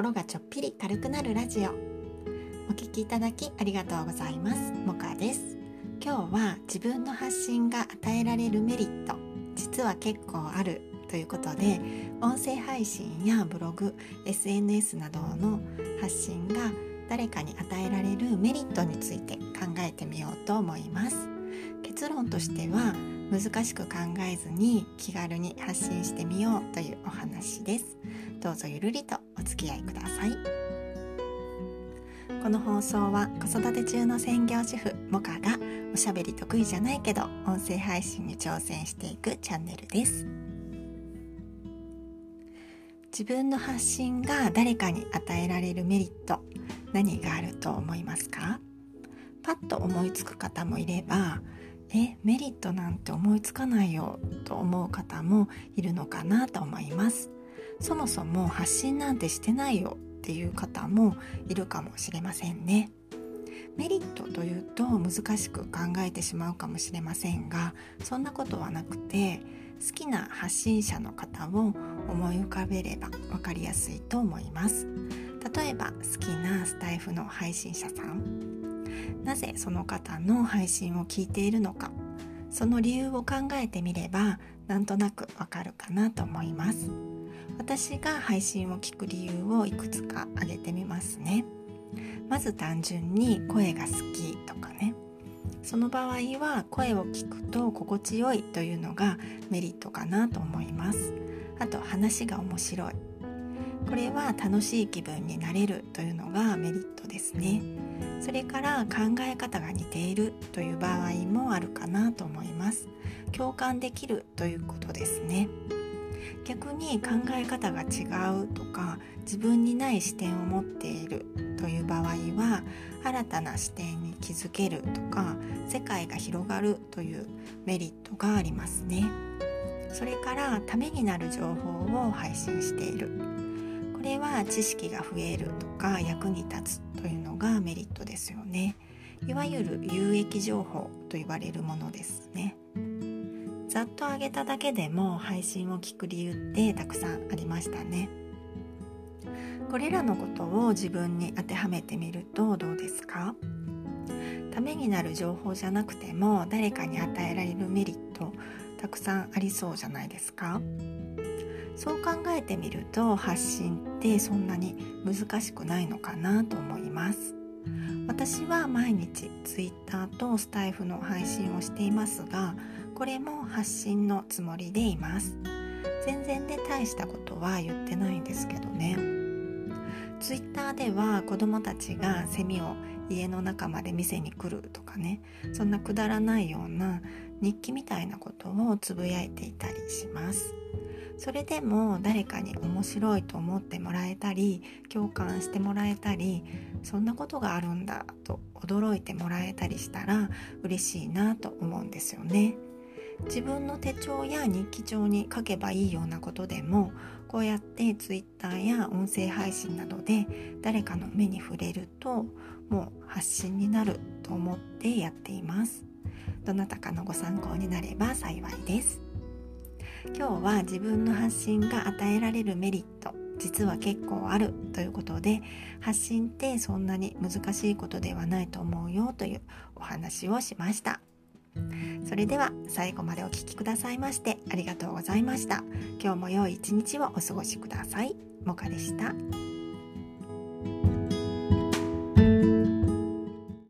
心がちょっぴり軽くなるラジオ。お聞きいただきありがとうございます。もかです。今日は自分の発信が与えられるメリット実は結構あるということで音声配信やブログ SNS などの発信が誰かに与えられるメリットについて考えてみようと思います。結論としては難しく考えずに気軽に発信してみようというお話です。どうぞゆるりとお付き合いください。この放送は子育て中の専業主婦モカがおしゃべり得意じゃないけど音声配信に挑戦していくチャンネルです。自分の発信が誰かに与えられるメリット何があると思いますか？パッと思いつく方もいればえメリットなんて思いつかないよと思う方もいるのかなと思います。そもそも発信なんてしてないよっていう方もいるかもしれませんね。メリットというと難しく考えてしまうかもしれませんがそんなことはなくて好きな発信者の方を思い浮かべれば分かりやすいと思います。例えば好きなスタイフの配信者さん。なぜその方の配信を聞いているのか。その理由を考えてみればなんとなくわかるかなと思います。私が配信を聞く理由をいくつか挙げてみますね。まず単純に声が好きとかね。その場合は声を聞くと心地よいというのがメリットかなと思います。あと話が面白い。これは楽しい気分になれるというのがメリットですね。それから考え方が似ているという場合もあるかなと思います。共感できるということですね。逆に考え方が違うとか自分にない視点を持っているという場合は新たな視点に気づけるとか世界が広がるというメリットがありますね。それからためになる情報を配信している。これは知識が増えるとか役に立つというのがメリットですよね。いわゆる有益情報と言われるものですね。ざっと上げただけでも配信を聞く理由ってたくさんありましたね。これらのことを自分に当てはめてみるとどうですか？ためになる情報じゃなくても誰かに与えられるメリットたくさんありそうじゃないですか？そう考えてみると発信ってそんなに難しくないのかなと思います。私は毎日 Twitter とスタイフの配信をしていますがこれも発信のつもりでいます。全然で大したことは言ってないんですけどね。Twitter では子供たちがセミを家の中まで店に来るとかね。そんなくだらないような日記みたいなことをつぶやいていたりします。それでも誰かに面白いと思ってもらえたり共感してもらえたりそんなことがあるんだと驚いてもらえたりしたら嬉しいなと思うんですよね。自分の手帳や日記帳に書けばいいようなことでもこうやって Twitter や音声配信などで誰かの目に触れるともう発信になると思ってやっています。どなたかのご参考になれば幸いです。今日は自分の発信が与えられるメリット実は結構あるということで発信ってそんなに難しいことではないと思うよというお話をしました。それでは最後までお聴きくださいましてありがとうございました今日も良い一日をお過ごしくださいもかでした。